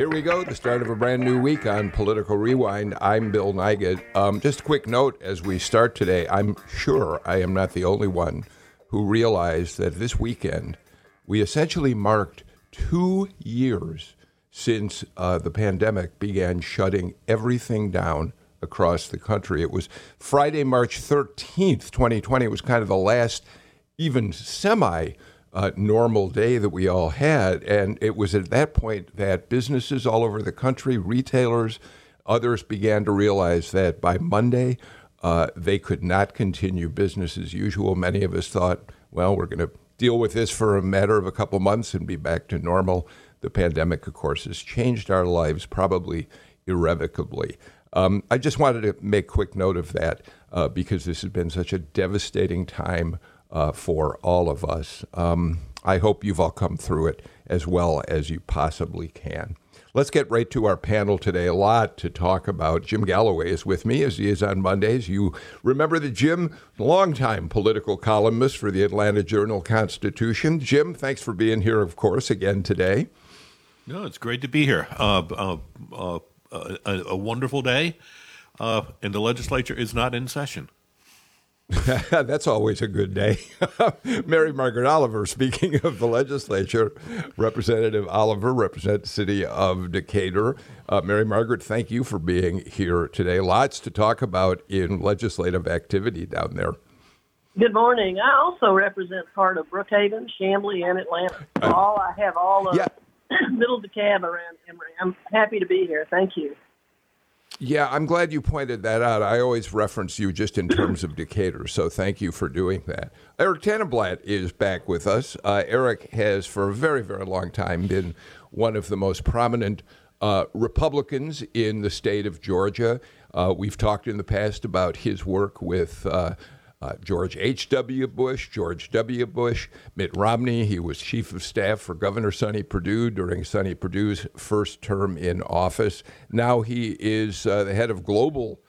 Here we go, the start of a brand new week on Political Rewind. I'm Bill Nigut. Um, just a quick note as we start today I'm sure I am not the only one who realized that this weekend we essentially marked two years since uh, the pandemic began shutting everything down across the country. It was Friday, March 13th, 2020. It was kind of the last, even semi uh, normal day that we all had. And it was at that point that businesses all over the country, retailers, others began to realize that by Monday, uh, they could not continue business as usual. Many of us thought, well, we're going to deal with this for a matter of a couple months and be back to normal. The pandemic, of course, has changed our lives probably irrevocably. Um, I just wanted to make quick note of that uh, because this has been such a devastating time uh, for all of us. Um, I hope you've all come through it as well as you possibly can. Let's get right to our panel today. A lot to talk about. Jim Galloway is with me as he is on Mondays. You remember the Jim, longtime political columnist for the Atlanta Journal Constitution. Jim, thanks for being here, of course, again today. No, it's great to be here. Uh, uh, uh, a, a, wonderful day, uh, and the legislature is not in session. That's always a good day. Mary Margaret Oliver, speaking of the legislature, Representative Oliver represents the city of Decatur. Uh, Mary Margaret, thank you for being here today. Lots to talk about in legislative activity down there. Good morning. I also represent part of Brookhaven, Chamblee, and Atlanta. Uh, all I have all of yeah. Middle DeKalb around Emory. I'm happy to be here. Thank you. Yeah, I'm glad you pointed that out. I always reference you just in terms of Decatur, so thank you for doing that. Eric Tanenblatt is back with us. Uh, Eric has, for a very, very long time, been one of the most prominent uh, Republicans in the state of Georgia. Uh, we've talked in the past about his work with uh, George H.W. Bush, George W. Bush, Mitt Romney. He was chief of staff for Governor Sonny Perdue during Sonny Perdue's first term in office. Now he is uh, the head of global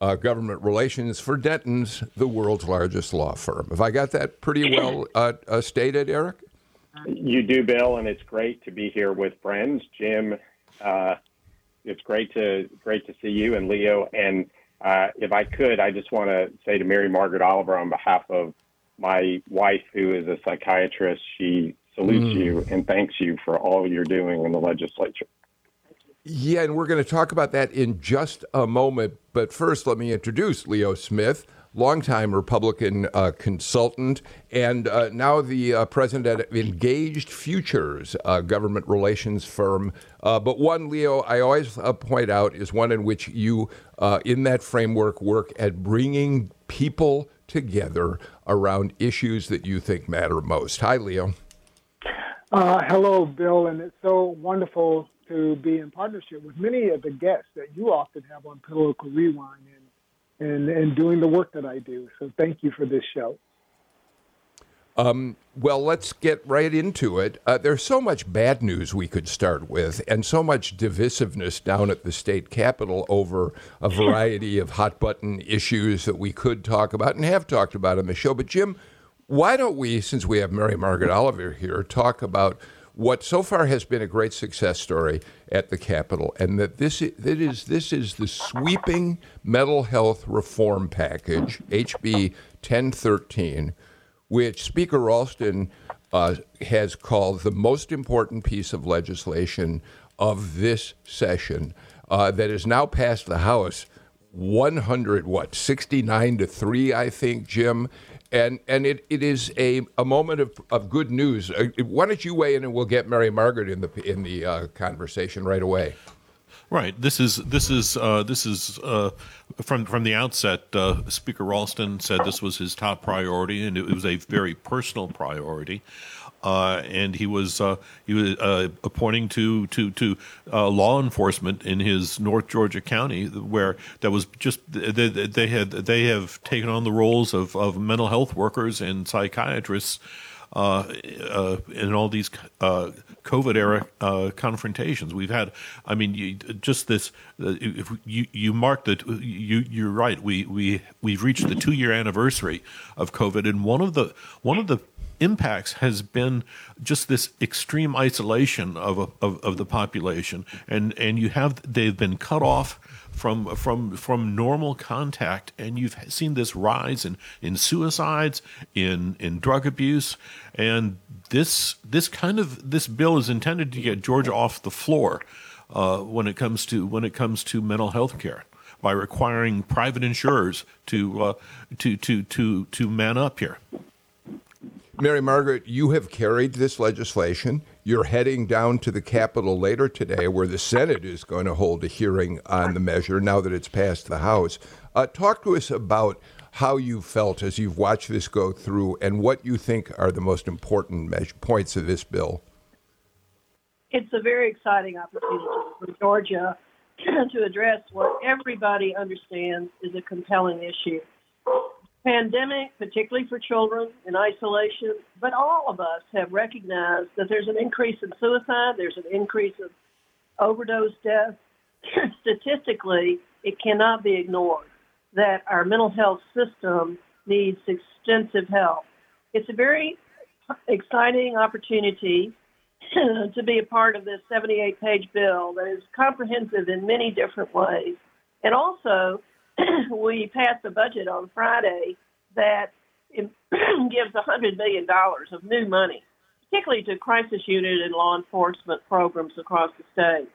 uh, government relations for Dentons, the world's largest law firm. Have I got that pretty well uh, uh, stated, Eric? You do, Bill, and it's great to be here with friends. Jim, uh, it's great to great to see you and Leo and uh, if I could, I just want to say to Mary Margaret Oliver on behalf of my wife, who is a psychiatrist, she salutes mm. you and thanks you for all you're doing in the legislature. Yeah, and we're going to talk about that in just a moment. But first, let me introduce Leo Smith longtime Republican uh, consultant, and uh, now the uh, president of Engaged Futures, a government relations firm. Uh, but one, Leo, I always uh, point out is one in which you, uh, in that framework, work at bringing people together around issues that you think matter most. Hi, Leo. hello, Bill, and it's so wonderful to be in partnership with many of the guests that you often have on Political Rewind. And and, and doing the work that I do. So thank you for this show. Um, well, let's get right into it. Uh, there's so much bad news we could start with, and so much divisiveness down at the state capitol over a variety of hot button issues that we could talk about and have talked about on the show. But, Jim, why don't we, since we have Mary Margaret Oliver here, talk about what so far has been a great success story at the Capitol, and that this that is this is the sweeping mental health reform package, HB 1013, which Speaker Ralston uh, has called the most important piece of legislation of this session uh, that has now passed the House 100 what 69 to 3 I think Jim and and it, it is a, a moment of, of good news. Uh, why don't you weigh in, and we'll get Mary Margaret in the in the uh, conversation right away. Right. This is this is uh, this is uh, from from the outset. Uh, Speaker Ralston said this was his top priority, and it was a very personal priority. Uh, and he was uh, he was uh, appointing to to to uh, law enforcement in his North Georgia county, where that was just they, they had they have taken on the roles of, of mental health workers and psychiatrists uh, uh, in all these COVID era confrontations. We've had, I mean, you, just this. If you you mark that, you you're right. We we we've reached the two year anniversary of COVID, and one of the one of the impacts has been just this extreme isolation of, of, of the population, and and you have they've been cut off from from from normal contact, and you've seen this rise in, in suicides, in in drug abuse, and this this kind of this bill is intended to get Georgia off the floor uh, when it comes to when it comes to mental health care by requiring private insurers to uh, to to to to man up here. Mary Margaret, you have carried this legislation. You're heading down to the Capitol later today, where the Senate is going to hold a hearing on the measure now that it's passed the House. Uh, talk to us about how you felt as you've watched this go through and what you think are the most important measure, points of this bill. It's a very exciting opportunity for Georgia to address what everybody understands is a compelling issue pandemic, particularly for children in isolation, but all of us have recognized that there's an increase in suicide, there's an increase of overdose deaths. Statistically, it cannot be ignored that our mental health system needs extensive help. It's a very exciting opportunity to be a part of this 78 page bill that is comprehensive in many different ways and also we passed a budget on Friday that gives $100 million of new money, particularly to crisis unit and law enforcement programs across the state.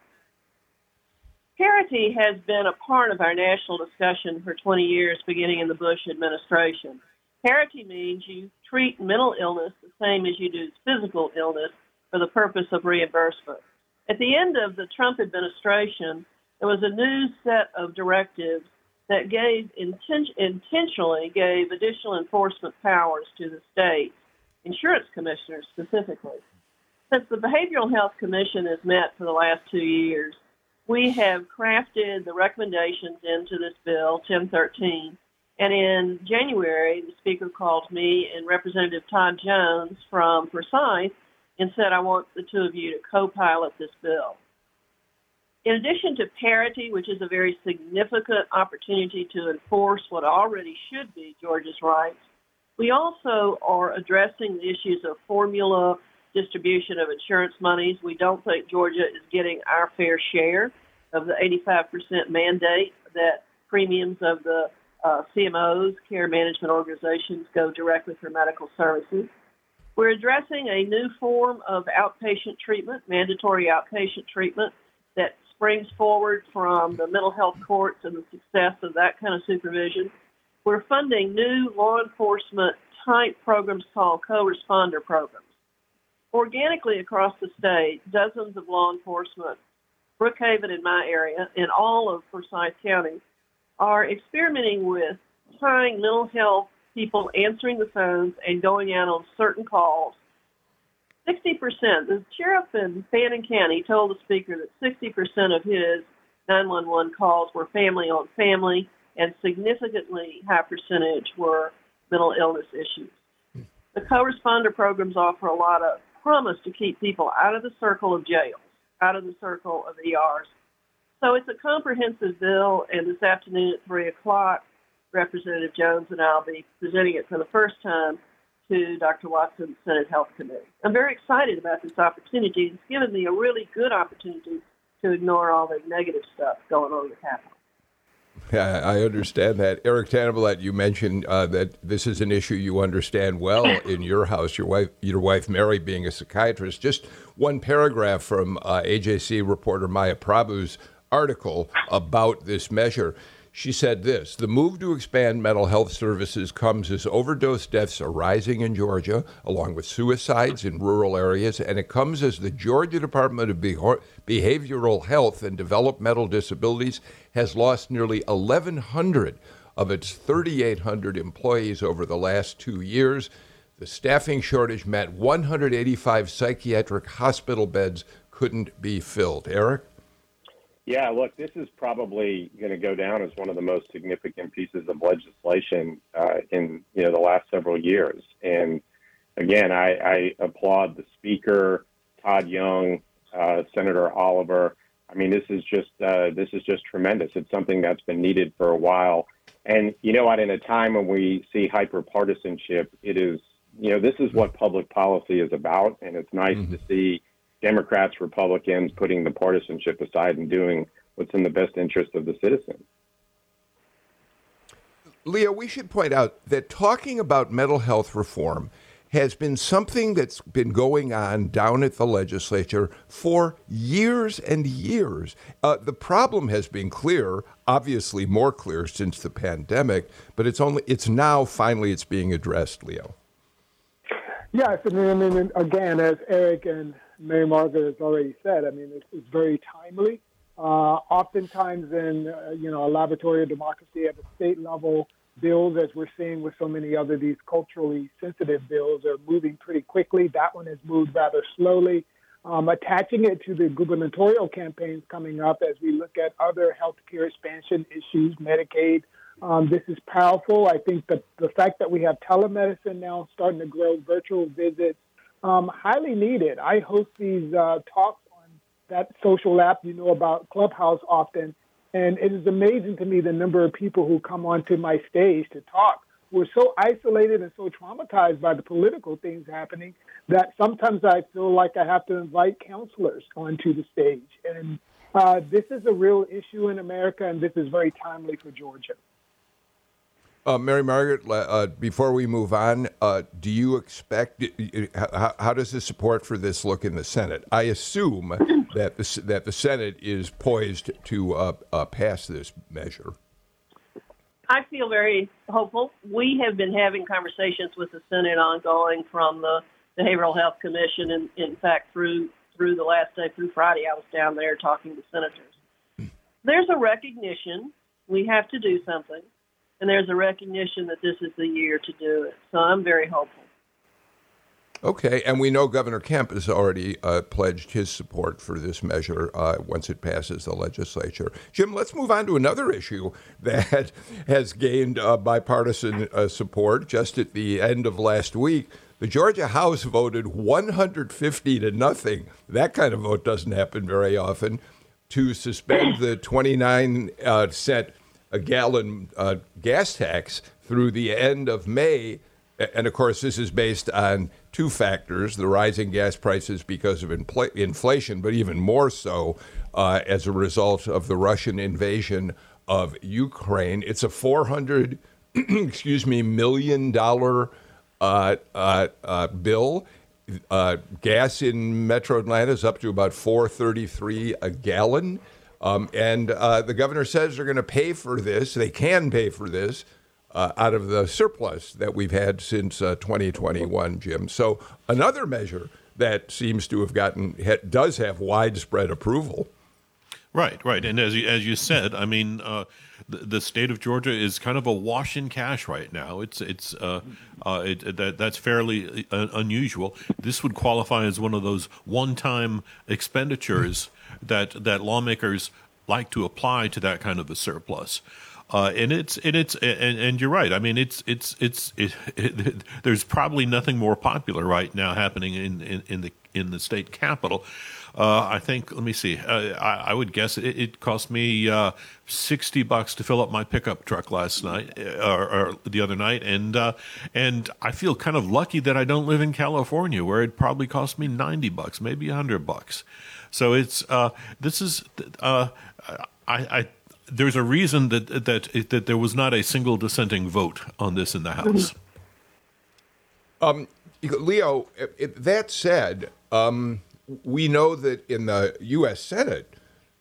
Parity has been a part of our national discussion for 20 years, beginning in the Bush administration. Parity means you treat mental illness the same as you do physical illness for the purpose of reimbursement. At the end of the Trump administration, there was a new set of directives that gave inten- intentionally gave additional enforcement powers to the state insurance commissioners specifically. Since the Behavioral Health Commission has met for the last two years, we have crafted the recommendations into this bill, 1013. And in January, the Speaker called me and Representative Todd Jones from Forsyth and said, I want the two of you to co pilot this bill. In addition to parity, which is a very significant opportunity to enforce what already should be Georgia's rights, we also are addressing the issues of formula distribution of insurance monies. We don't think Georgia is getting our fair share of the 85% mandate that premiums of the uh, CMOs, care management organizations, go directly for medical services. We're addressing a new form of outpatient treatment, mandatory outpatient treatment, springs forward from the mental health courts and the success of that kind of supervision. We're funding new law enforcement type programs called co-responder programs. Organically across the state, dozens of law enforcement, Brookhaven in my area, and all of Forsyth County, are experimenting with tying mental health people answering the phones and going out on certain calls 60%. The sheriff in Fannin County told the speaker that 60% of his 911 calls were family on family, and significantly high percentage were mental illness issues. The co-responder programs offer a lot of promise to keep people out of the circle of jails, out of the circle of ERs. So it's a comprehensive bill, and this afternoon at 3 o'clock, Representative Jones and I will be presenting it for the first time to Dr. Watson's Senate Health Committee. I'm very excited about this opportunity. It's given me a really good opportunity to ignore all the negative stuff going on in the Capitol. Yeah, I understand that. Eric Tanenblatt, you mentioned uh, that this is an issue you understand well in your house. Your wife, your wife Mary, being a psychiatrist. Just one paragraph from uh, AJC reporter Maya Prabhu's article about this measure. She said this The move to expand mental health services comes as overdose deaths are rising in Georgia, along with suicides in rural areas, and it comes as the Georgia Department of Behavioral Health and Developmental Disabilities has lost nearly 1,100 of its 3,800 employees over the last two years. the staffing shortage meant 185 psychiatric hospital beds couldn't be filled. Eric? Yeah, look, this is probably going to go down as one of the most significant pieces of legislation uh, in you know the last several years. And again, I, I applaud the Speaker, Todd Young, uh, Senator Oliver. I mean, this is just uh, this is just tremendous. It's something that's been needed for a while. And you know what? In a time when we see hyperpartisanship, it is you know this is what public policy is about, and it's nice mm-hmm. to see Democrats, Republicans putting the partisanship aside and doing what's in the best interest of the citizens. Leo, we should point out that talking about mental health reform has been something that's been going on down at the legislature for years and years. Uh, the problem has been clear, obviously more clear since the pandemic, but it's only it's now finally it's being addressed, Leo. Yes, I mean, I mean again, as Eric and Mary Margaret has already said, I mean, it's, it's very timely. Uh, oftentimes, in uh, you know a laboratory of democracy at the state level, bills, as we're seeing with so many other these culturally sensitive bills, are moving pretty quickly. That one has moved rather slowly. Um, attaching it to the gubernatorial campaigns coming up as we look at other healthcare expansion issues, Medicaid. Um, this is powerful. I think that the fact that we have telemedicine now starting to grow, virtual visits, um, highly needed. I host these uh, talks on that social app you know about Clubhouse often, and it is amazing to me the number of people who come onto my stage to talk who are so isolated and so traumatized by the political things happening that sometimes I feel like I have to invite counselors onto the stage. And uh, this is a real issue in America, and this is very timely for Georgia. Uh, Mary Margaret, uh, before we move on, uh, do you expect how, how, does the support for this look in the Senate? I assume that the that the Senate is poised to uh, uh, pass this measure. I feel very hopeful. We have been having conversations with the Senate ongoing from the Behavioral Health Commission, and in fact, through through the last day, through Friday, I was down there talking to senators. There's a recognition we have to do something and there's a recognition that this is the year to do it. So I'm very hopeful. Okay, and we know Governor Kemp has already uh, pledged his support for this measure uh, once it passes the legislature. Jim, let's move on to another issue that has gained uh, bipartisan uh, support. Just at the end of last week, the Georgia House voted 150 to nothing. That kind of vote doesn't happen very often to suspend the 29 uh, cent a gallon uh, gas tax through the end of May. And of course, this is based on two factors the rising gas prices because of infl- inflation, but even more so uh, as a result of the Russian invasion of Ukraine. It's a 400 excuse me, million dollar uh, uh, uh bill. Uh, gas in Metro Atlanta is up to about 433 a gallon. Um, and uh, the governor says they're going to pay for this. They can pay for this uh, out of the surplus that we've had since uh, 2021, Jim. So another measure that seems to have gotten does have widespread approval. Right, right, and as you, as you said, I mean, uh, the, the, state of Georgia is kind of a wash in cash right now. It's it's uh, uh, it, that that's fairly uh, unusual. This would qualify as one of those one time expenditures that that lawmakers like to apply to that kind of a surplus. Uh, and it's and it's and, and, you're right. I mean, it's it's it's it, it, there's probably nothing more popular right now happening in, in, in the in the state capital. Uh, I think. Let me see. Uh, I, I, would guess it, it cost me uh, sixty bucks to fill up my pickup truck last night uh, or, or the other night, and uh, and I feel kind of lucky that I don't live in California, where it probably cost me ninety bucks, maybe hundred bucks. So it's uh, this is uh, I, I there's a reason that that that there was not a single dissenting vote on this in the House. Um, Leo, that said, um, we know that in the U.S. Senate,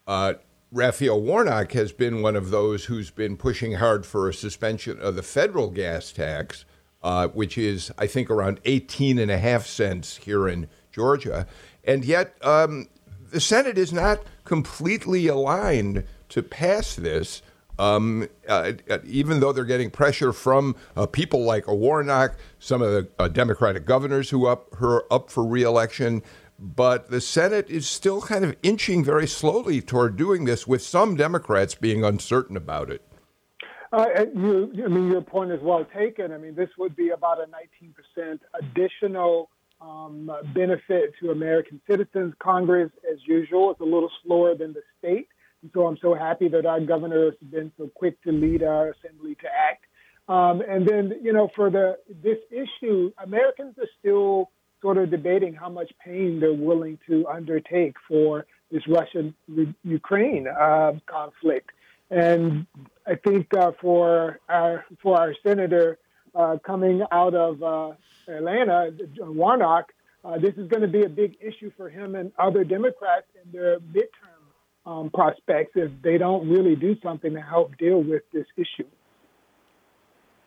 uh, Raphael Warnock has been one of those who's been pushing hard for a suspension of the federal gas tax, uh, which is, I think, around 18 and a half cents here in Georgia. And yet, um, the Senate is not completely aligned to pass this. um, uh, even though they're getting pressure from uh, people like Warnock, some of the uh, Democratic governors who up up for reelection. But the Senate is still kind of inching very slowly toward doing this, with some Democrats being uncertain about it. Uh, you, I mean, your point is well taken. I mean, this would be about a 19% additional um, benefit to American citizens. Congress, as usual, is a little slower than the state. And so I'm so happy that our governor has been so quick to lead our assembly to act. Um, and then, you know, for the this issue, Americans are still sort of debating how much pain they're willing to undertake for this Russian-Ukraine uh, conflict. And I think uh, for our for our senator uh, coming out of uh, Atlanta, Warnock, uh, this is going to be a big issue for him and other Democrats in their midterm um, prospects if they don't really do something to help deal with this issue.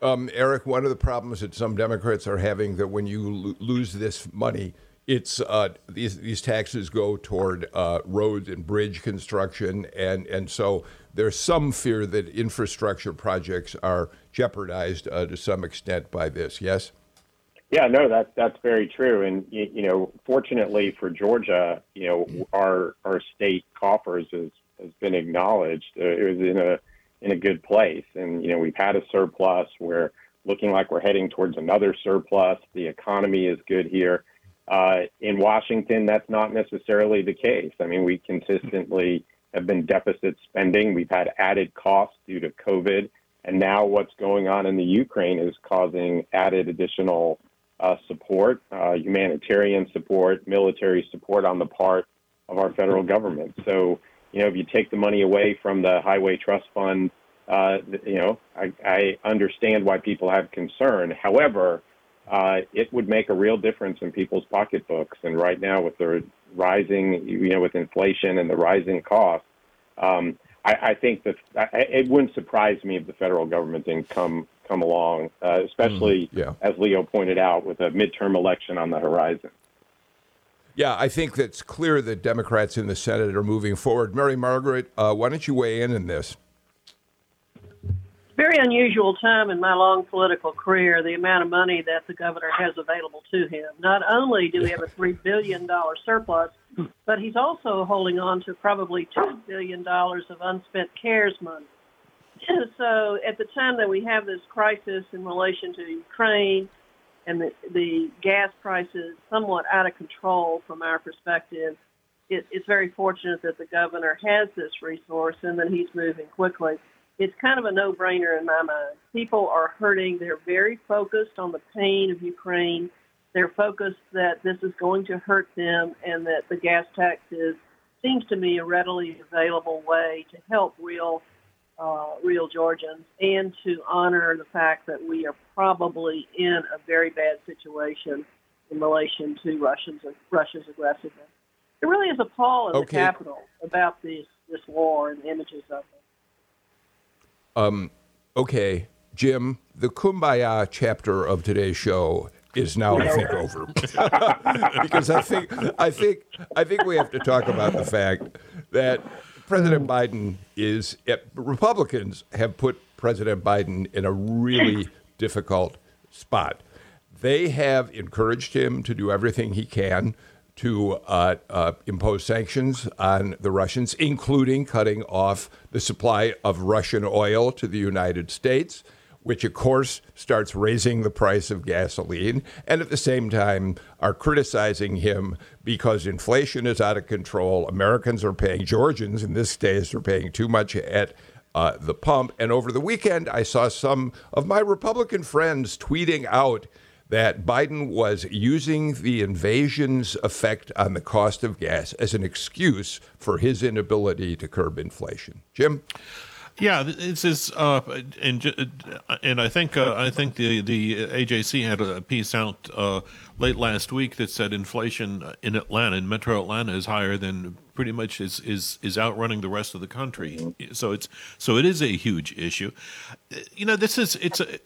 Um, Eric, one of the problems that some Democrats are having that when you lo- lose this money, it's uh, these these taxes go toward uh, road and bridge construction, and and so there's some fear that infrastructure projects are jeopardized uh, to some extent by this. Yes. Yeah, no, that's that's very true, and you, you know, fortunately for Georgia, you know, our our state coffers has has been acknowledged. Uh, it was in a in a good place, and you know, we've had a surplus. We're looking like we're heading towards another surplus. The economy is good here. Uh, in Washington, that's not necessarily the case. I mean, we consistently have been deficit spending. We've had added costs due to COVID, and now what's going on in the Ukraine is causing added additional uh, support, uh, humanitarian support, military support on the part of our federal government. So, you know, if you take the money away from the Highway Trust Fund, uh, you know, I, I understand why people have concern. However, uh, it would make a real difference in people's pocketbooks. And right now, with the rising, you know, with inflation and the rising costs, um, I, I think that it wouldn't surprise me if the federal government didn't come come along, uh, especially mm, yeah. as Leo pointed out, with a midterm election on the horizon. Yeah, I think that's clear that Democrats in the Senate are moving forward. Mary Margaret, uh, why don't you weigh in on this? Very unusual time in my long political career, the amount of money that the governor has available to him. Not only do we have a $3 billion surplus, but he's also holding on to probably $2 billion of unspent CARES money. so at the time that we have this crisis in relation to Ukraine and the, the gas prices somewhat out of control from our perspective, it, it's very fortunate that the governor has this resource and that he's moving quickly. It's kind of a no-brainer in my mind. People are hurting. They're very focused on the pain of Ukraine. They're focused that this is going to hurt them and that the gas tax is, seems to me, a readily available way to help real uh, real Georgians and to honor the fact that we are probably in a very bad situation in relation to Russians Russia's aggressiveness. It really is appalling in okay. the capital about this this war and the images of it. Um, okay, Jim, the Kumbaya chapter of today's show is now I think over because I think I think I think we have to talk about the fact that President Biden is, eh, Republicans have put President Biden in a really difficult spot. They have encouraged him to do everything he can to uh, uh, impose sanctions on the Russians, including cutting off the supply of Russian oil to the United States which of course starts raising the price of gasoline, and at the same time are criticizing him because inflation is out of control. Americans are paying, Georgians in this case, are paying too much at uh, the pump. And over the weekend, I saw some of my Republican friends tweeting out that Biden was using the invasion's effect on the cost of gas as an excuse for his inability to curb inflation. Jim? Yeah, it's is, uh, and and I think uh, I think the the AJC had a piece out uh, late last week that said inflation in Atlanta, in Metro Atlanta, is higher than pretty much is is is outrunning the rest of the country. So it's so it is a huge issue. You know, this is it's a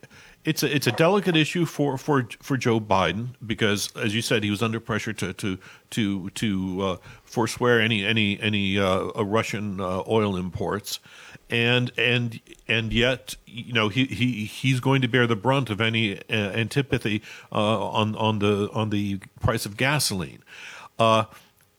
it's a it's a delicate issue for for for Joe Biden because, as you said, he was under pressure to to to to uh, forswear any any any uh, Russian uh, oil imports, and and and yet you know he, he he's going to bear the brunt of any uh, antipathy uh, on on the on the price of gasoline. Uh,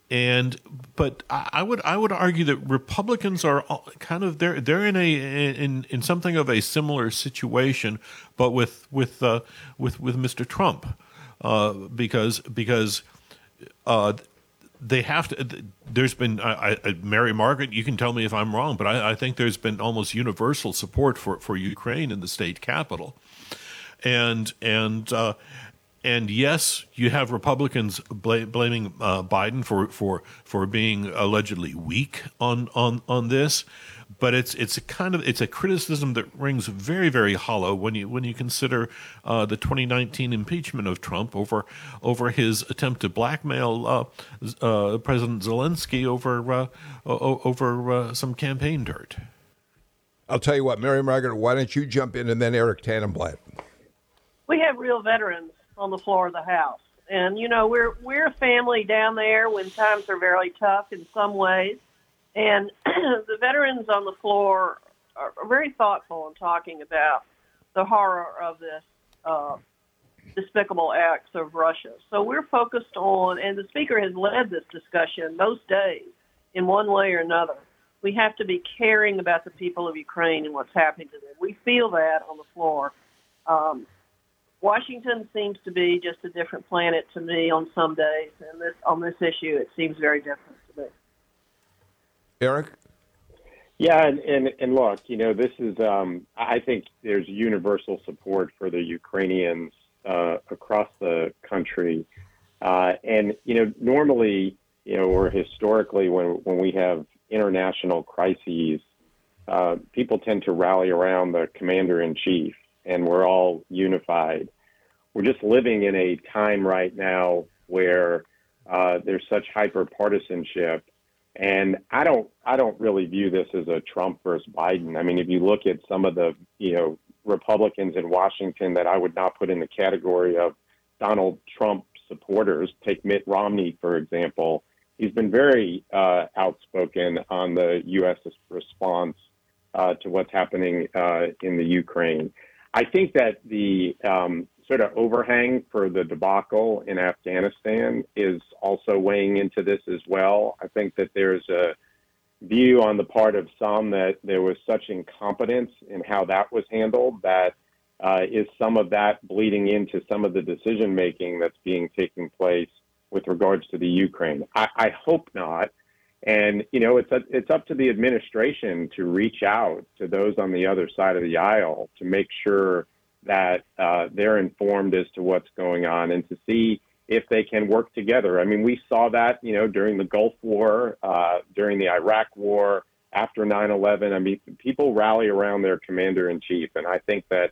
and but I would I would argue that Republicans are kind of they're they're in a in in something of a similar situation, but with with uh, with with Mr. Trump, uh, because because uh, they have to. There's been I, I, Mary Margaret. You can tell me if I'm wrong, but I, I think there's been almost universal support for for Ukraine in the state capital, and and uh, and yes, you have Republicans bl- blaming uh, Biden for, for for being allegedly weak on on on this, but it's it's a kind of it's a criticism that rings very very hollow when you when you consider uh, the 2019 impeachment of Trump over over his attempt to blackmail uh, uh President Zelensky over uh, over uh, some campaign dirt. I'll tell you what, Mary Margaret, why don't you jump in and then Eric Tanenblatt? We have real veterans on the floor of the house. And you know, we're we're a family down there when times are very tough in some ways. And the veterans on the floor are, very thoughtful in talking about the horror of this uh, despicable acts of Russia. So we're focused on, and the speaker has led this discussion most days in one way or another. We have to be caring about the people of Ukraine and what's happening to them. We feel that on the floor. Um, Washington seems to be just a different planet to me on some days, and this on this issue, it seems very different. Eric. Yeah, and, and, and look, you know, this is, um, I think there's universal support for the Ukrainians uh, across the country. Uh, and, you know, normally, you know, or historically, when, when we have international crises, uh, people tend to rally around the commander in chief and we're all unified we're just living in a time right now where uh, there's such hyper partisanship. And I don't, I don't really view this as a Trump versus Biden. I mean, if you look at some of the, you know, Republicans in Washington that I would not put in the category of Donald Trump supporters, take Mitt Romney, for example, he's been very uh, outspoken on the U.S. response uh, to what's happening uh, in the Ukraine. I think that the um, sort of overhang for the debacle in Afghanistan is also weighing into this as well. I think that there's a view on the part of some that there was such incompetence in how that was handled that uh, is some of that bleeding into some of the decision making that's being taking place with regards to the Ukraine. I, I hope not. And you know, it's a, it's up to the administration to reach out to those on the other side of the aisle to make sure that uh, they're informed as to what's going on and to see if they can work together. I mean, we saw that, you know, during the Gulf War, uh, during the Iraq War, after 9 11. I mean, people rally around their commander in chief. And I think that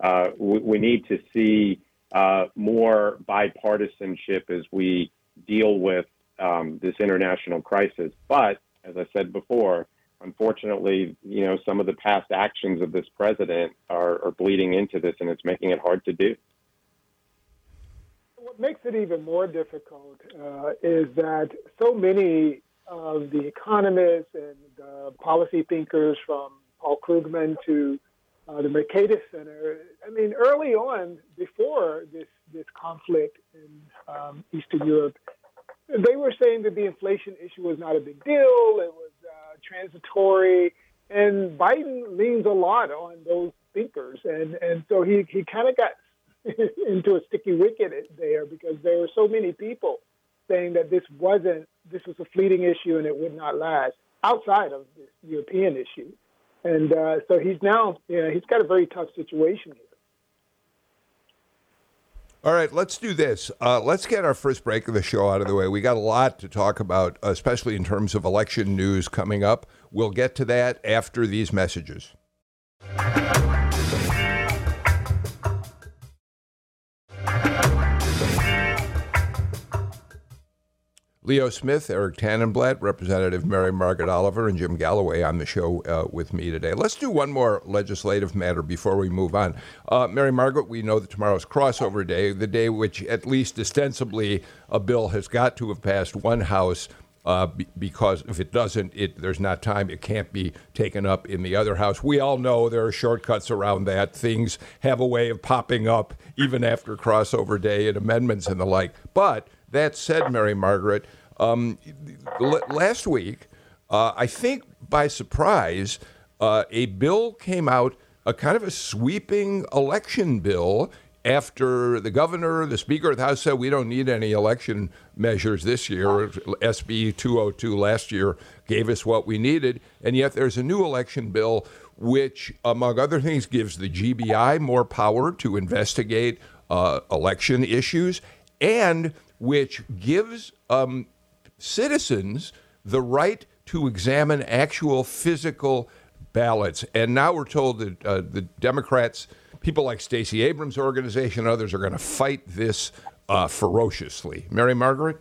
uh, we, we, need to see uh, more bipartisanship as we deal with um, this international crisis. But as I said before, unfortunately, you know, some of the past actions of this president are, are bleeding into this, and it's making it hard to do. What makes it even more difficult uh, is that so many of the economists and uh, policy thinkers, from Paul Krugman to uh, the Mercatus Center, I mean, early on, before this this conflict in um, Eastern Europe, they were saying that the inflation issue was not a big deal. It was transitory. And Biden leans a lot on those thinkers, and and so he he kind of got into a sticky wicket there because there were so many people saying that this wasn't this was a fleeting issue and it would not last outside of this European issue, and uh, so he's now you know, he's got a very tough situation here. All right, let's do this. Uh, let's get our first break of the show out of the way. We got a lot to talk about, especially in terms of election news coming up. We'll get to that after these messages. Leo Smith, Eric Tanenblatt, Representative Mary Margaret Oliver, and Jim Galloway on the show uh, with me today. Let's do one more legislative matter before we move on. Uh, Mary Margaret, we know that tomorrow's crossover day, the day which, at least ostensibly, a bill has got to have passed one House. Uh, b- because if it doesn't, it, there's not time. It can't be taken up in the other house. We all know there are shortcuts around that. Things have a way of popping up even after crossover day and amendments and the like. But that said, Mary Margaret, um, last week, uh, I think by surprise, uh, a bill came out, a kind of a sweeping election bill after the governor, the speaker of the House said we don't need any election measures this year. SB 202 last year gave us what we needed. And yet there's a new election bill which, among other things, gives the GBI more power to investigate uh, election issues and which gives um, citizens the right to examine actual physical ballots. And now we're told that uh, the Democrats, people like Stacey Abrams' organization and others, are going to fight this uh, ferociously. Mary Margaret?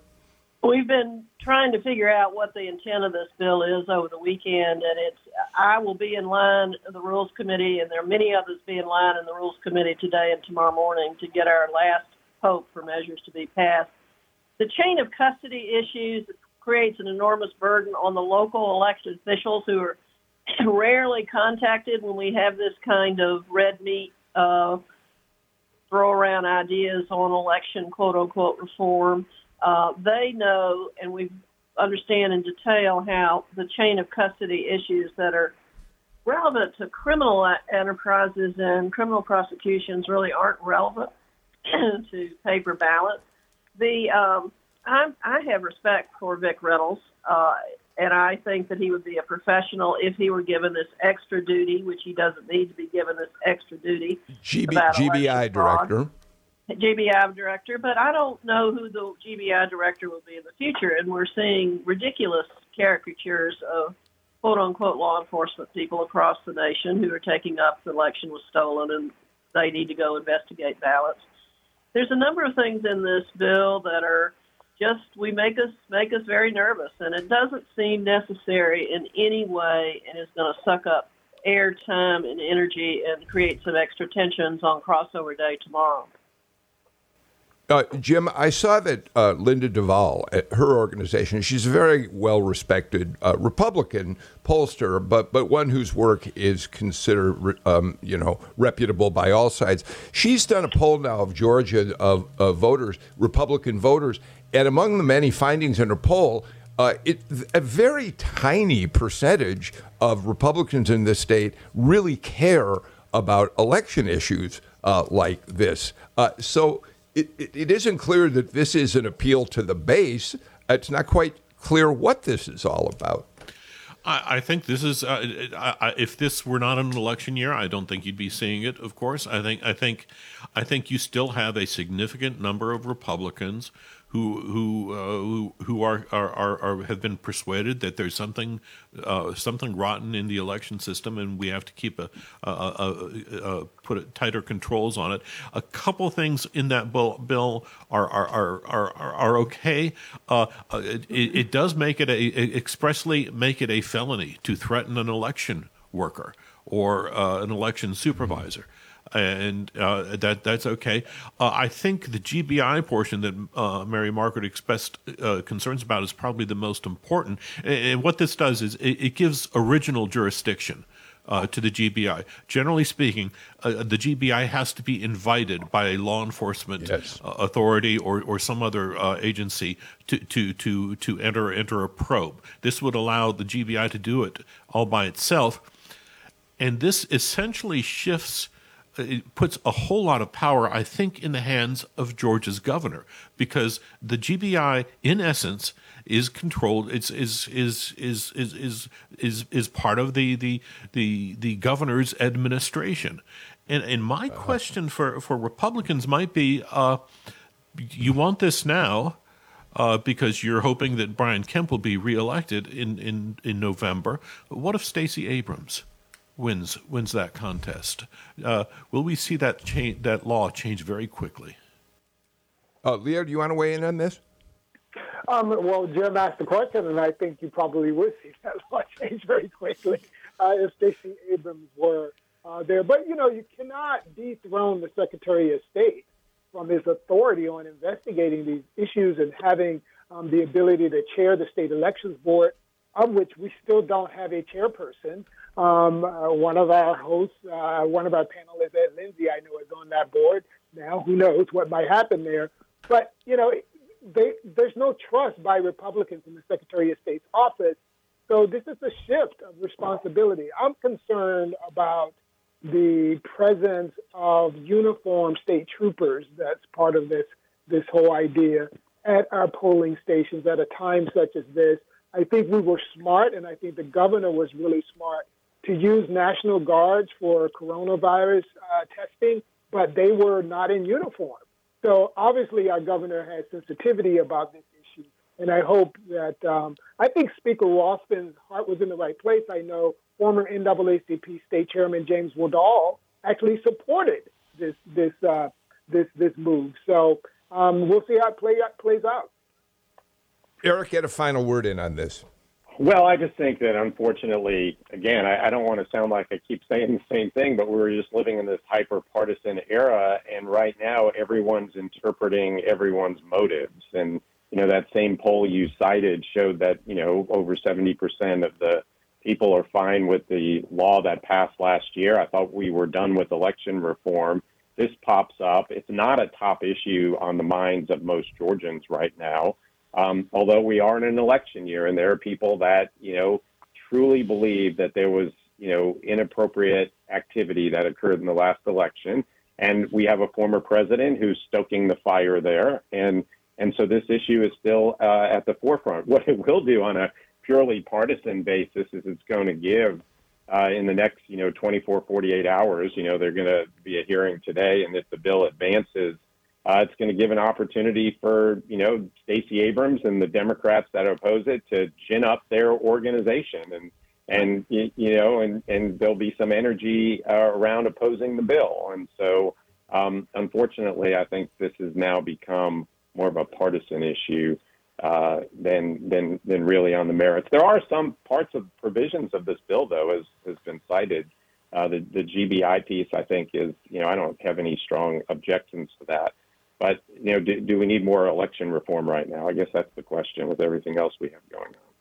We've been trying to figure out what the intent of this bill is over the weekend, and it's I will be in line in the Rules Committee, and there are many others be in line in the Rules Committee today and tomorrow morning to get our last hope for measures to be passed. The chain of custody issues creates an enormous burden on the local elected officials who are rarely contacted when we have this kind of red meat uh, throw around ideas on election quote unquote reform. Uh, they know, and we understand in detail how the chain of custody issues that are relevant to criminal enterprises and criminal prosecutions really aren't relevant to paper ballots. The um, I'm, I have respect for Vic Reynolds, uh, and I think that he would be a professional if he were given this extra duty, which he doesn't need to be given this extra duty. GB, GBI director. GBI director, but I don't know who the GBI director will be in the future. And we're seeing ridiculous caricatures of quote unquote law enforcement people across the nation who are taking up the election was stolen and they need to go investigate ballots. There's a number of things in this bill that are just we make us make us very nervous, and it doesn't seem necessary in any way, and is going to suck up air time and energy and create some extra tensions on crossover day tomorrow. Uh, Jim, I saw that uh, Linda Duval, at her organization, she's a very well respected uh, Republican pollster, but, but one whose work is considered, um, you know, reputable by all sides. She's done a poll now of Georgia of, of voters, Republican voters, and among the many findings in her poll, uh, it, a very tiny percentage of Republicans in this state really care about election issues uh, like this. Uh, so it, it isn't clear that this is an appeal to the base. It's not quite clear what this is all about. I, I think this is uh, I, if this were not an election year, I don't think you'd be seeing it. Of course, I think I think I think you still have a significant number of Republicans who who uh, who who are, are, are, are, have been persuaded that there's something uh, something rotten in the election system, and we have to keep a, a, a, a put tighter controls on it. A couple things in that bill, bill are are are are, are okay. Uh, uh it, it, does make it a expressly make it a felony to threaten an election worker or uh, an election supervisor and uh, that that's okay. Uh, I think the GBI portion that uh, Mary Margaret expressed uh, concerns about is probably the most important. And, what this does is it, it gives original jurisdiction. Uh, to the GBI. Generally speaking, uh, the GBI has to be invited by a law enforcement yes. uh, authority or, or some other uh, agency to, to, to, to enter enter a probe. This would allow the GBI to do it all by itself, and this essentially shifts it puts a whole lot of power, I think, in the hands of Georgia's governor, because the GBI, in essence, is controlled. It's is is is is is is, is part of the the the the governor's administration. And and my uh-huh. question for for Republicans might be, uh, you want this now. Uh, because you're hoping that Brian Kemp will be reelected in, in, in November. What if Stacey Abrams? Wins wins that contest. Uh, will we see that change that law change very quickly? Uh, Leo, do you want to weigh in on this? Um, well, Jim asked the question, and I think you probably would see that law change very quickly uh, if Stacey Abrams were uh, there. But, you know, you cannot dethrone the Secretary of State from his authority on investigating these issues and having um, the ability to chair the state elections board, of which we still don't have a chairperson. Um, uh, one of our hosts, uh, one of our panelists, Ed Lindsey, I know is on that board now. Who knows what might happen there? But you know, they, there's no trust by Republicans in the Secretary of State's office. So this is a shift of responsibility. I'm concerned about the presence of uniformed state troopers that's part of this this whole idea at our polling stations at a time such as this. I think we were smart, and I think the governor was really smart to use National Guards for coronavirus uh, testing, but they were not in uniform. So obviously, our governor has sensitivity about this issue, and I hope that um, I think Speaker Rothman's heart was in the right place. I know former NAACP State Chairman James Woodall actually supported this this uh, this this move. So um, we'll see how it play, plays out. Eric, get a final word in on this. Well, I just think that unfortunately, again, I, I don't want to sound like I keep saying the same thing, but we're just living in this hyper partisan era. And right now, everyone's interpreting everyone's motives. And, you know, that same poll you cited showed that, you know, over 70% of the people are fine with the law that passed last year. I thought we were done with election reform. This pops up. It's not a top issue on the minds of most Georgians right now. Um, although we are in an election year, and there are people that you know truly believe that there was you know inappropriate activity that occurred in the last election, and we have a former president who's stoking the fire there, and and so this issue is still uh, at the forefront. What it will do on a purely partisan basis is it's going to give uh, in the next you know 24, 48 hours. You know, they're going to be a hearing today, and if the bill advances uh, it's going to give an opportunity for you know Stacey Abrams and the Democrats that oppose it to gin up their organization and and you know and and there'll be some energy uh, around opposing the bill and so um, unfortunately I think this has now become more of a partisan issue uh, than than than really on the merits. There are some parts of provisions of this bill though as has been cited. Uh, the the GBI piece I think is you know I don't have any strong objections to that. But you know, do, do we need more election reform right now? I guess that's the question with everything else we have going on.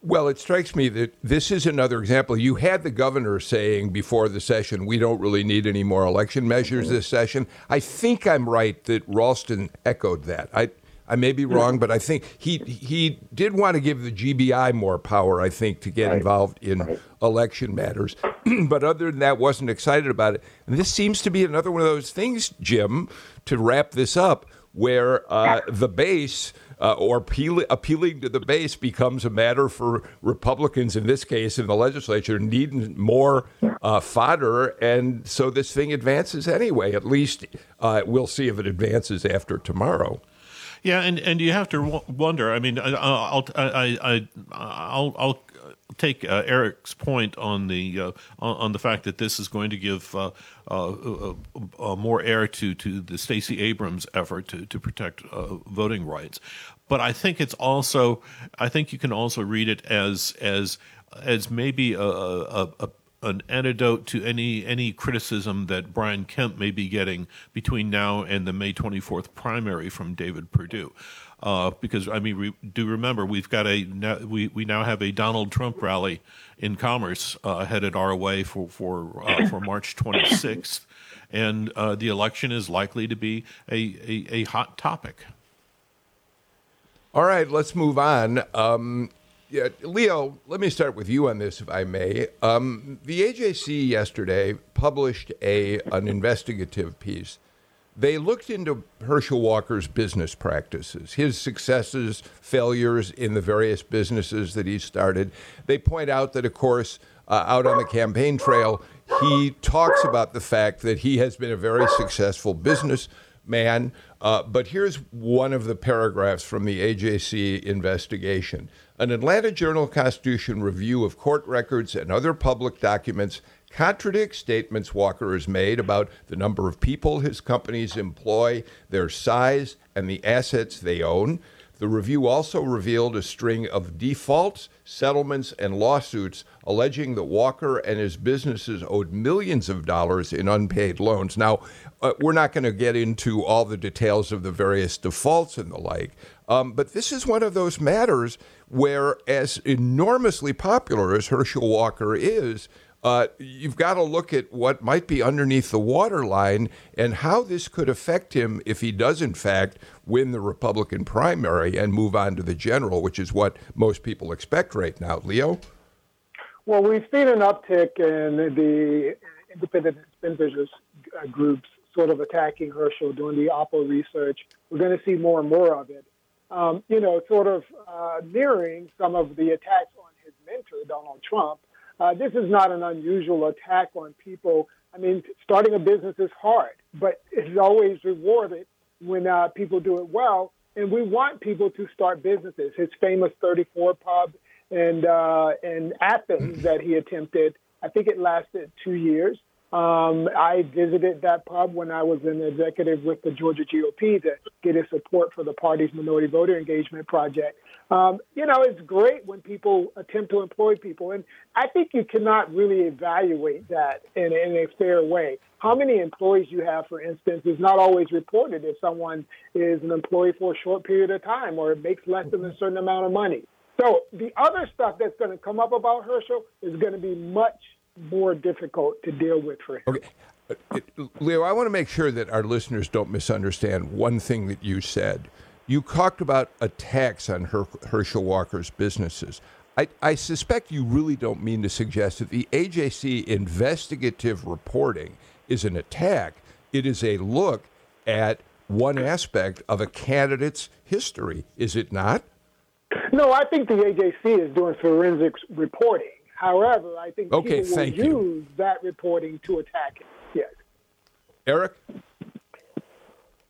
Well, it strikes me that this is another example. You had the governor saying before the session, we don't really need any more election measures mm-hmm. this session. I think I'm right that Ralston echoed that. I, I may be wrong, but I think he he did want to give the GBI more power. I think to get right. involved in right. election matters, but other than that, wasn't excited about it. And this seems to be another one of those things, Jim, to wrap this up, where uh, the base. Uh, or appeal, appealing to the base becomes a matter for Republicans in this case in the legislature needing more uh, fodder, and so this thing advances anyway. At least uh, we'll see if it advances after tomorrow. Yeah, and, and you have to wonder. I mean, I'll I, I, I'll I'll take uh, Eric's point on the uh, on the fact that this is going to give uh, uh, uh, uh more air to to the Stacey Abrams effort to to protect voting rights. But I think it's also I think you can also read it as as as maybe a, a, a an antidote to any any criticism that Brian Kemp may be getting between now and the May 24th primary from David Perdue. Uh, because I mean, we do remember we've got a we we now have a Donald Trump rally in Commerce uh, headed our way for for uh, for March 26th, and uh, the election is likely to be a, a, a hot topic. All right, let's move on. Um, yeah, Leo, let me start with you on this, if I may. Um, the AJC yesterday published a an investigative piece. They looked into Herschel Walker's business practices, his successes, failures in the various businesses that he started. They point out that, of course, uh, out on the campaign trail, he talks about the fact that he has been a very successful businessman. Uh, but here's one of the paragraphs from the AJC investigation. An Atlanta Journal Constitution review of court records and other public documents contradicts statements Walker has made about the number of people his companies employ, their size, and the assets they own. The review also revealed a string of defaults, settlements, and lawsuits alleging that Walker and his businesses owed millions of dollars in unpaid loans. Now, uh, we're not going to get into all the details of the various defaults and the like, um, but this is one of those matters where, as enormously popular as Herschel Walker is, uh, you've got to look at what might be underneath the waterline and how this could affect him if he does, in fact, win the Republican primary and move on to the general, which is what most people expect right now. Leo? Well, we've seen an uptick in the independent business uh, groups sort of attacking Herschel, doing the Oppo research. We're going to see more and more of it. Um, you know, sort of uh, mirroring some of the attacks on his mentor, Donald Trump uh, this is not an unusual attack on people. I mean, starting a business is hard, but it's always rewarded when uh, people do it well. And we want people to start businesses. His famous 34 pub and uh, in Athens that he attempted, I think it lasted two years. Um, I visited that pub when I was an executive with the Georgia GOP to get his support for the party's minority voter engagement project. Um, you know, it's great when people attempt to employ people, and I think you cannot really evaluate that in, in a fair way. How many employees you have, for instance, is not always reported if someone is an employee for a short period of time or makes less than a certain amount of money. So the other stuff that's going to come up about Herschel is going to be much more difficult to deal with for him. Okay. Leo, I want to make sure that our listeners don't misunderstand one thing that you said. You talked about attacks on Her- Herschel Walker's businesses. I, I, suspect you really don't mean to suggest that the AJC investigative reporting is an attack. It is a look at one aspect of a candidate's history, is it not? No, I think the AJC is doing forensics reporting. However, I think okay, people will use you. that reporting to attack it. Yes. Eric?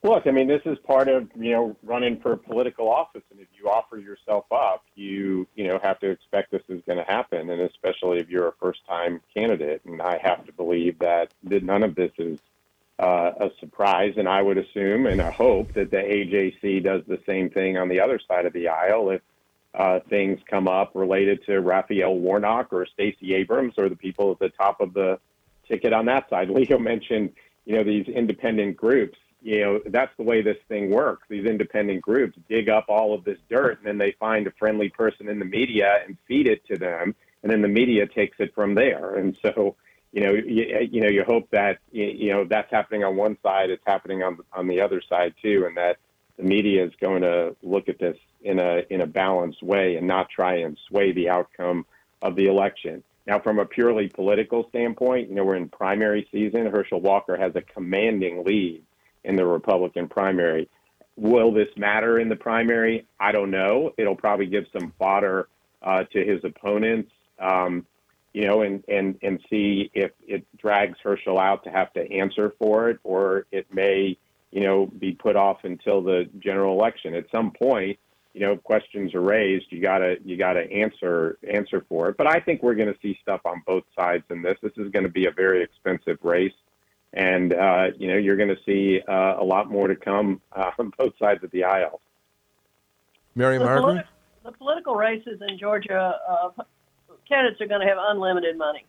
Look, I mean, this is part of you know running for political office, and if you offer yourself up, you you know have to expect this is going to happen, and especially if you're a first-time candidate. And I have to believe that, that none of this is uh, a surprise, and I would assume and I hope that the AJC does the same thing on the other side of the aisle if uh, things come up related to Raphael Warnock or Stacey Abrams or the people at the top of the ticket on that side. Leo mentioned, you know, these independent groups. You know, that's the way this thing works. These independent groups dig up all of this dirt and then they find a friendly person in the media and feed it to them, and then the media takes it from there. And so, you know, you, you know, you hope that you know that's happening on one side, it's happening on on the other side too, and that the media is going to look at this in a in a balanced way and not try and sway the outcome of the election. Now, from a purely political standpoint, you know, we're in primary season. Herschel Walker has a commanding lead in the Republican primary. Will this matter in the primary? I don't know. It'll probably give some fodder uh, to his opponents, um, you know, and, and, and see if it drags Herschel out to have to answer for it, or it may, you know, be put off until the general election. At some point, you know, questions are raised, you gotta you gotta answer answer for it. But I think we're going to see stuff on both sides in this. This is going to be a very expensive race, and uh, you know you're going to see uh, a lot more to come uh, on both sides of the aisle. Mary the Margaret, politi- the political races in Georgia, uh, candidates are going to have unlimited money,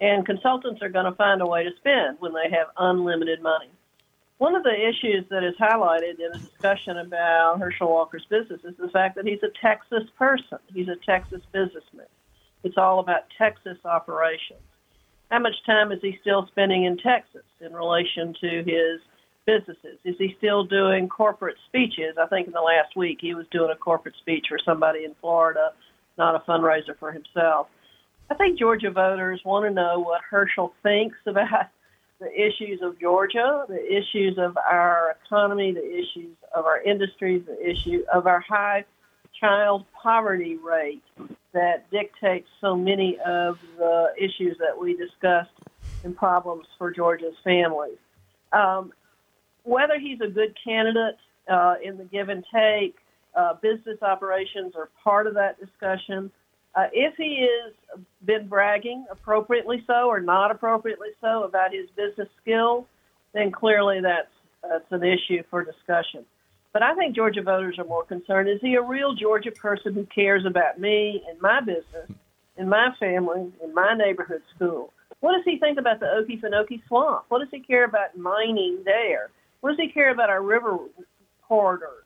and consultants are going to find a way to spend when they have unlimited money. One of the issues that is highlighted in a discussion about Herschel Walker's business is the fact that he's a Texas person. He's a Texas businessman. It's all about Texas operations. How much time is he still spending in Texas in relation to his businesses? Is he still doing corporate speeches? I think in the last week he was doing a corporate speech for somebody in Florida, not a fundraiser for himself. I think Georgia voters want to know what Herschel thinks about the issues of Georgia, the issues of our economy, the issues of our industries, the issue of our high child poverty rate that dictates so many of the issues that we discussed and problems for Georgia's families. Um, whether he's a good candidate uh, in the give and take, uh, business operations are part of that discussion. Uh, if he has been bragging appropriately so or not appropriately so about his business skills, then clearly that's that's an issue for discussion. But I think Georgia voters are more concerned. Is he a real Georgia person who cares about me and my business, and my family, and my neighborhood school? What does he think about the Okefenokee Swamp? What does he care about mining there? What does he care about our river corridors?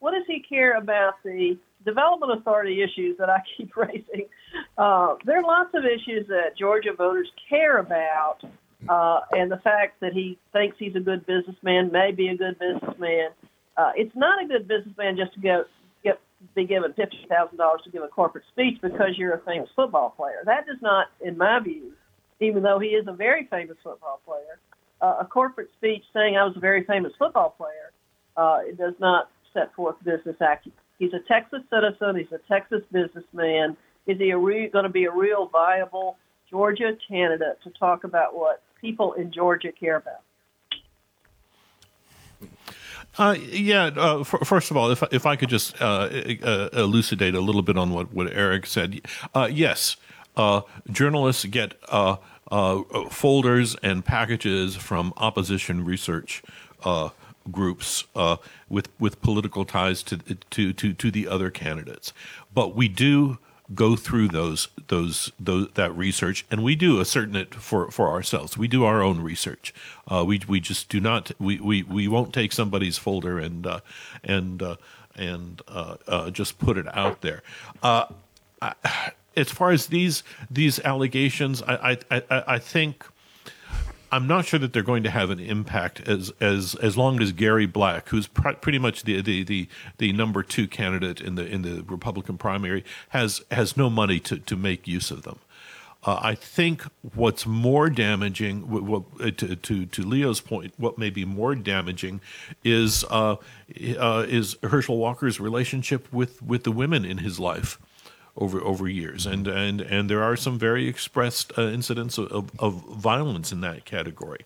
What does he care about the development authority issues that I keep raising? Uh, there are lots of issues that Georgia voters care about, uh, and the fact that he thinks he's a good businessman, may be a good businessman. Uh, it's not a good businessman just to go get be given fifty thousand dollars to give a corporate speech because you're a famous football player. That does not, in my view, even though he is a very famous football player, uh, a corporate speech saying I was a very famous football player, uh, it does not set forth business acumen. He's a Texas citizen. He's a Texas businessman. Is he re- going to be a real viable Georgia candidate to talk about what people in Georgia care about? Uh, yeah. Uh, f- first of all, if if I could just uh, uh elucidate a little bit on what what Eric said, uh, yes, uh, journalists get folders and packages from opposition research groups with with political ties to to to to the other candidates, but we do go through those those those that research, and we do ascertain it for for ourselves. We do our own research. Uh, we we just do not we, we, we won't take somebody's folder and uh, and uh, and uh, uh, just put it out there. Uh, I, as far as these these allegations, I I, I, I think I'm not sure that they're going to have an impact as as as long as Gary Black, who's pr- pretty much the, the the the number two candidate in the in the Republican primary, has has no money to to make use of them. Uh, I think what's more damaging, what, uh, to, to, to Leo's point, what may be more damaging is uh, uh, is Herschel Walker's relationship with, with the women in his life over over years, and and and there are some very expressed uh, incidents of, of violence in that category.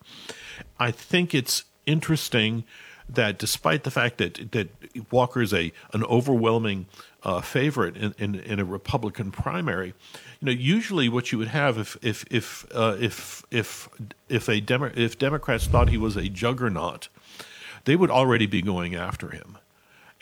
I think it's interesting that despite the fact that that Walker is a an overwhelming uh, favorite in, in, in a Republican primary, you know, usually what you would have if if if uh, if if if a Demo- if Democrats thought he was a juggernaut, they would already be going after him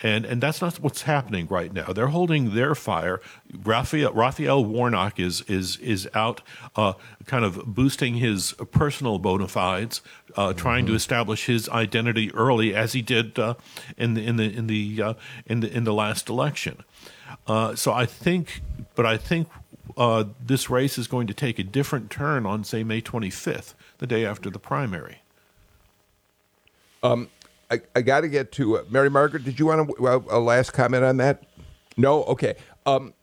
and and that's not what's happening right now. They're holding their fire. Raphael, Raphael Warnock is is is out, uh, kind of boosting his personal bona fides, uh, mm-hmm. trying to establish his identity early, as he did uh, in the in the in the uh, in the in the last election. Uh, so I think, but I think. Uh, this race is going to take a different turn on, say, May 25th, the day after the primary. Um, I, I got to get to uh, Mary Margaret. Did you want a, a, last comment on that? No. Okay. Um,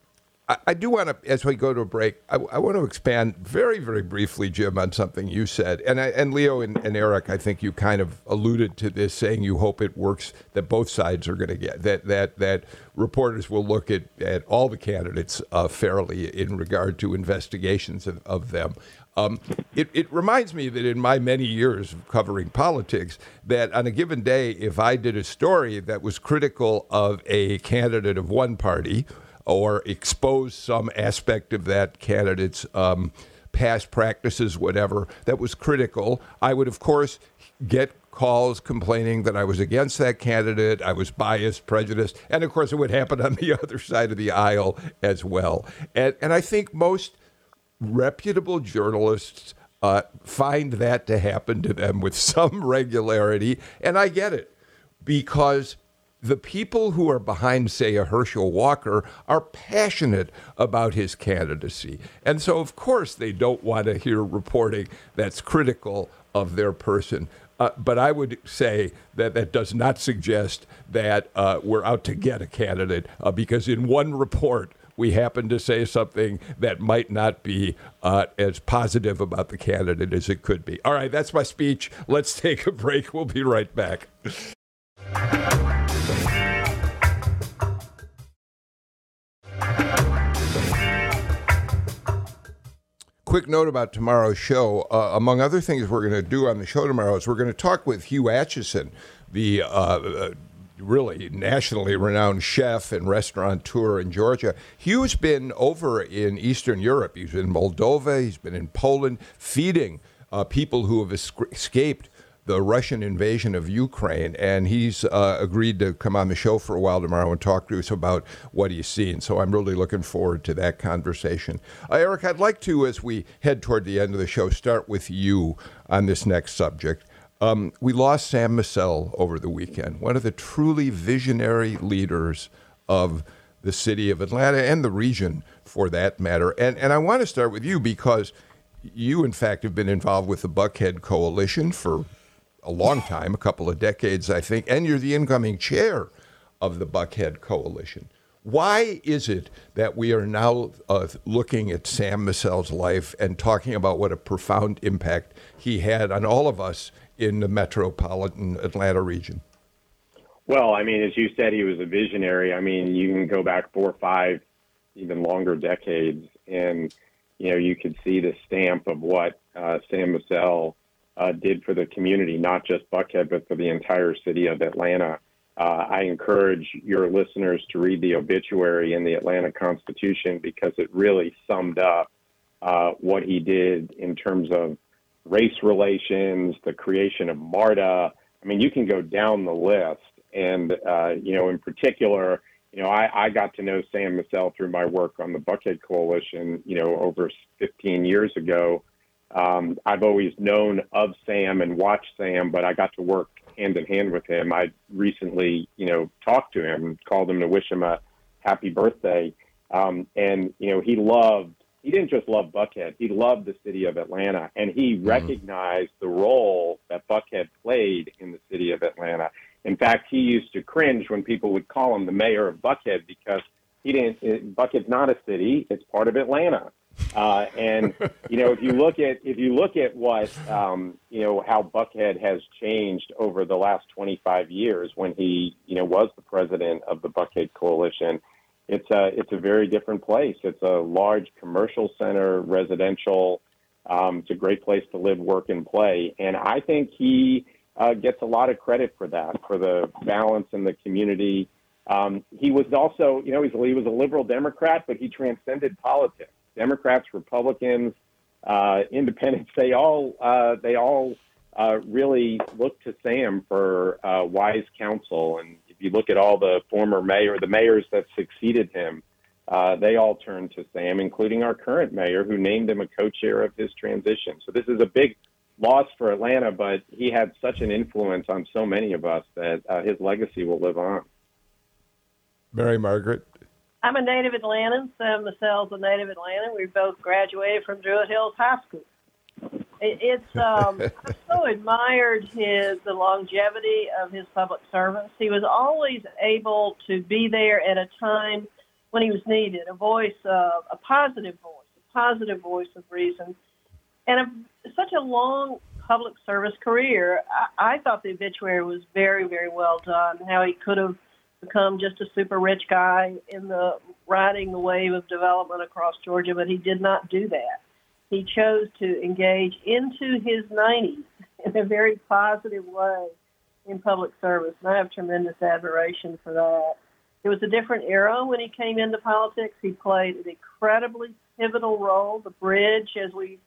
I, I, do want to, as we go to a break, I, I, want to expand very, very briefly, Jim, on something you said, and and Leo and, and, Eric. I think you kind of alluded to this, saying you hope it works that both sides are going to get that that that reporters will look at, at all the candidates uh, fairly in regard to investigations of, of them. Um, it, it reminds me that in my many years of covering politics, that on a given day, if I did a story that was critical of a candidate of one party or exposed some aspect of that candidate's um, past practices, whatever, that was critical, I would, of course, get calls complaining that I was against that candidate, I was biased, prejudiced, and of course it would happen on the other side of the aisle as well. And and I think most reputable journalists uh, find that to happen to them with some regularity. And I get it because the people who are behind, say, a Herschel Walker are passionate about his candidacy. And so, of course, they don't want to hear reporting that's critical of their person. Uh, but I would say that that does not suggest that uh, we're out to get a candidate uh, because in one report, we happen to say something that might not be uh, as positive about the candidate as it could be. All right, that's my speech. Let's take a break. We'll be right back. quick note about tomorrow's show. Uh, among other things we're going to do on the show tomorrow is we're going to talk with Hugh Acheson, the uh, uh really nationally renowned chef and restaurateur in Georgia. Hugh's been over in Eastern Europe. He's been in Moldova. He's been in Poland, feeding uh, people who have escaped the Russian invasion of Ukraine, and he's uh, agreed to come on the show for a while tomorrow and talk to us about what he's seen. So I'm really looking forward to that conversation. Uh, Eric, I'd like to, as we head toward the end of the show, start with you on this next subject. Um, we lost Sam Massell over the weekend, one of the truly visionary leaders of the city of Atlanta and the region for that matter. And, and I want to start with you because you, in fact, have been involved with the Buckhead Coalition for a long time, a couple of decades, I think, and you're the incoming chair of the Buckhead Coalition. Why is it that we are now uh, looking at Sam Massell's life and talking about what a profound impact he had on all of us in the metropolitan Atlanta region? Well, I mean, as you said, he was a visionary. I mean, you can go back four, or five, even longer decades, and you know you could see the stamp of what uh, Sam Massell uh, did for the community, not just Buckhead, but for the entire city of Atlanta. Uh, I encourage your listeners to read the obituary in the Atlanta Constitution because it really summed up uh, what he did in terms of race relations, the creation of MARTA. I mean, you can go down the list. And, uh, you know, in particular, you know, I, I got to know Sam Massell through my work on the Buckhead Coalition, you know, over 15 years ago. Um, I've always known of Sam and watched Sam, but I got to work hand in hand with him. I recently, you know, talked to him, called him to wish him a happy birthday. Um, and, you know, he loved, he didn't just love Buckhead, he loved the city of Atlanta, and he mm-hmm. recognized the role that Buckhead played in the city of Atlanta. In fact, he used to cringe when people would call him the mayor of Buckhead because he didn't, it, Buckhead's not a city, it's part of Atlanta. Uh, and you know, if you look at if you look at what um, you know how Buckhead has changed over the last 25 years, when he you know was the president of the Buckhead Coalition, a it's a very different place. It's a large commercial center, residential. Um, it's a great place to live, work, and play. And I think he uh, gets a lot of credit for that, for the balance in the community. Um, he was also, you know, he was a liberal Democrat, but he transcended politics. Democrats, Republicans, uh, independents, they all uh, they all uh, really look to Sam for uh, wise counsel. And you look at all the former mayor, the mayors that succeeded him, uh, they all turned to Sam, including our current mayor, who named him a co-chair of his transition. So this is a big loss for Atlanta, but he had such an influence on so many of us that uh, his legacy will live on. Mary Margaret. I'm a native Atlantan. Sam Massell's a native Atlantan. We both graduated from Druid Hills High School. It, it's um, I so admired his the longevity of his public service. He was always able to be there at a time when he was needed, a voice, uh, a positive voice, a positive voice of reason, and a, such a long public service career. I, I thought the obituary was very, very well done. How he could have become just a super rich guy in the riding the wave of development across Georgia, but he did not do that. He chose to engage into his 90s in a very positive way in public service, and I have tremendous admiration for that. It was a different era when he came into politics. He played an incredibly pivotal role, the bridge, as we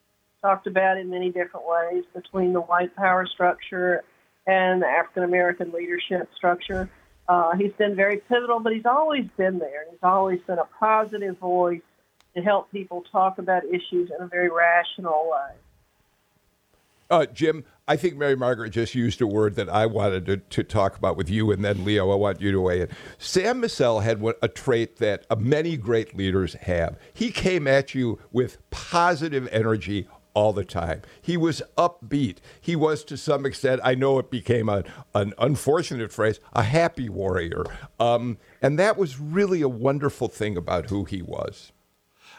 talked about in many different ways, between the white power structure and the African American leadership structure. Uh, he's been very pivotal, but he's always been there. He's always been a positive voice to help people talk about issues in a very rational way. Uh, Jim, I think Mary Margaret just used a word that I wanted to, to, talk about with you, and then Leo, I want you to weigh in. Sam Massell had a trait that uh, many great leaders have. He came at you with positive energy all the time. He was upbeat. He was, to some extent, I know it became a, an unfortunate phrase, a happy warrior. Um, and that was really a wonderful thing about who he was.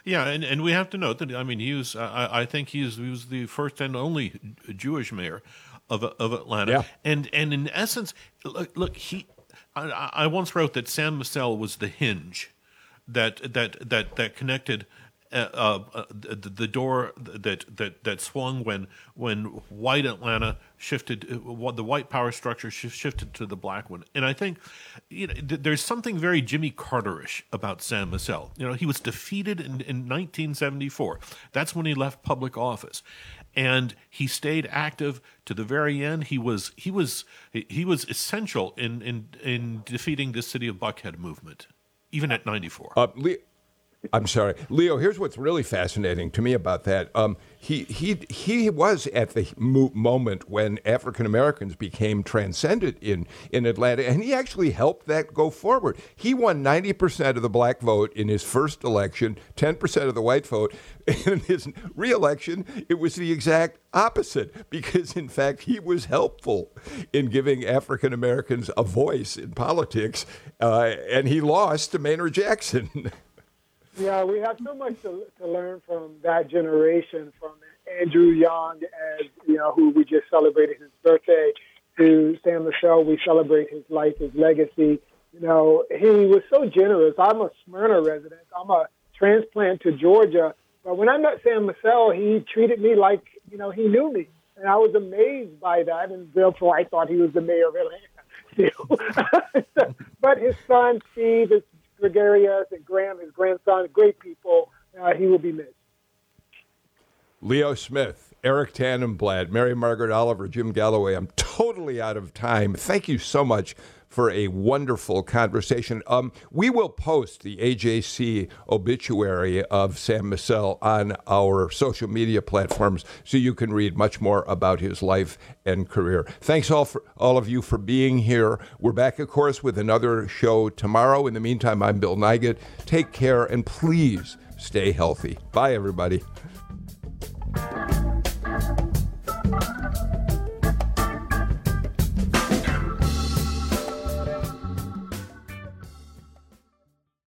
Yeah, and, and we have to note that I mean he was I, I think he was, he was the first and only Jewish mayor of of Atlanta, yeah. and and in essence, look, look he I, I once wrote that Sam Massell was the hinge that that that that connected uh, uh, the, the, door that, that that swung when when white Atlanta shifted, uh, the white power structure shifted to the black one. And I think you know, there's something very Jimmy Carterish about Sam Massell. You know, he was defeated in, in 1974. That's when he left public office, and he stayed active to the very end. He was he was he was essential in in in defeating the city of Buckhead movement, even at 94. Uh, I'm sorry, Leo. Here's what's really fascinating to me about that. Um, he he he was at the moment when African Americans became transcendent in in Atlanta, and he actually helped that go forward. He won 90 percent of the black vote in his first election, 10 percent of the white vote. In his reelection, it was the exact opposite because, in fact, he was helpful in giving African Americans a voice in politics, uh, and he lost to Maynard Jackson. Yeah, we have so much to, to learn from that generation, from Andrew Young, as you know, who we just celebrated his birthday, to Sam Massell. We celebrate his life, his legacy. You know, he was so generous. I'm a Smyrna resident. I'm a transplant to Georgia. But when I met Sam Massell, he treated me like, you know, he knew me. And I was amazed by that. And therefore, I thought he was the mayor of Atlanta. but his son, Steve, his Gregarious and Graham, his grandson, great people. Uh, he will be missed. Leo Smith, Eric Tanenblatt, Mary Margaret Oliver, Jim Galloway. I'm totally out of time. Thank you so much for a wonderful conversation. Um, we will post the AJC obituary of Sam Massell on our social media platforms so you can read much more about his life and career. Thanks all for all of you for being here. We're back, of course, with another show tomorrow. In the meantime, I'm Bill Nigut. Take care and please stay healthy. Bye, everybody.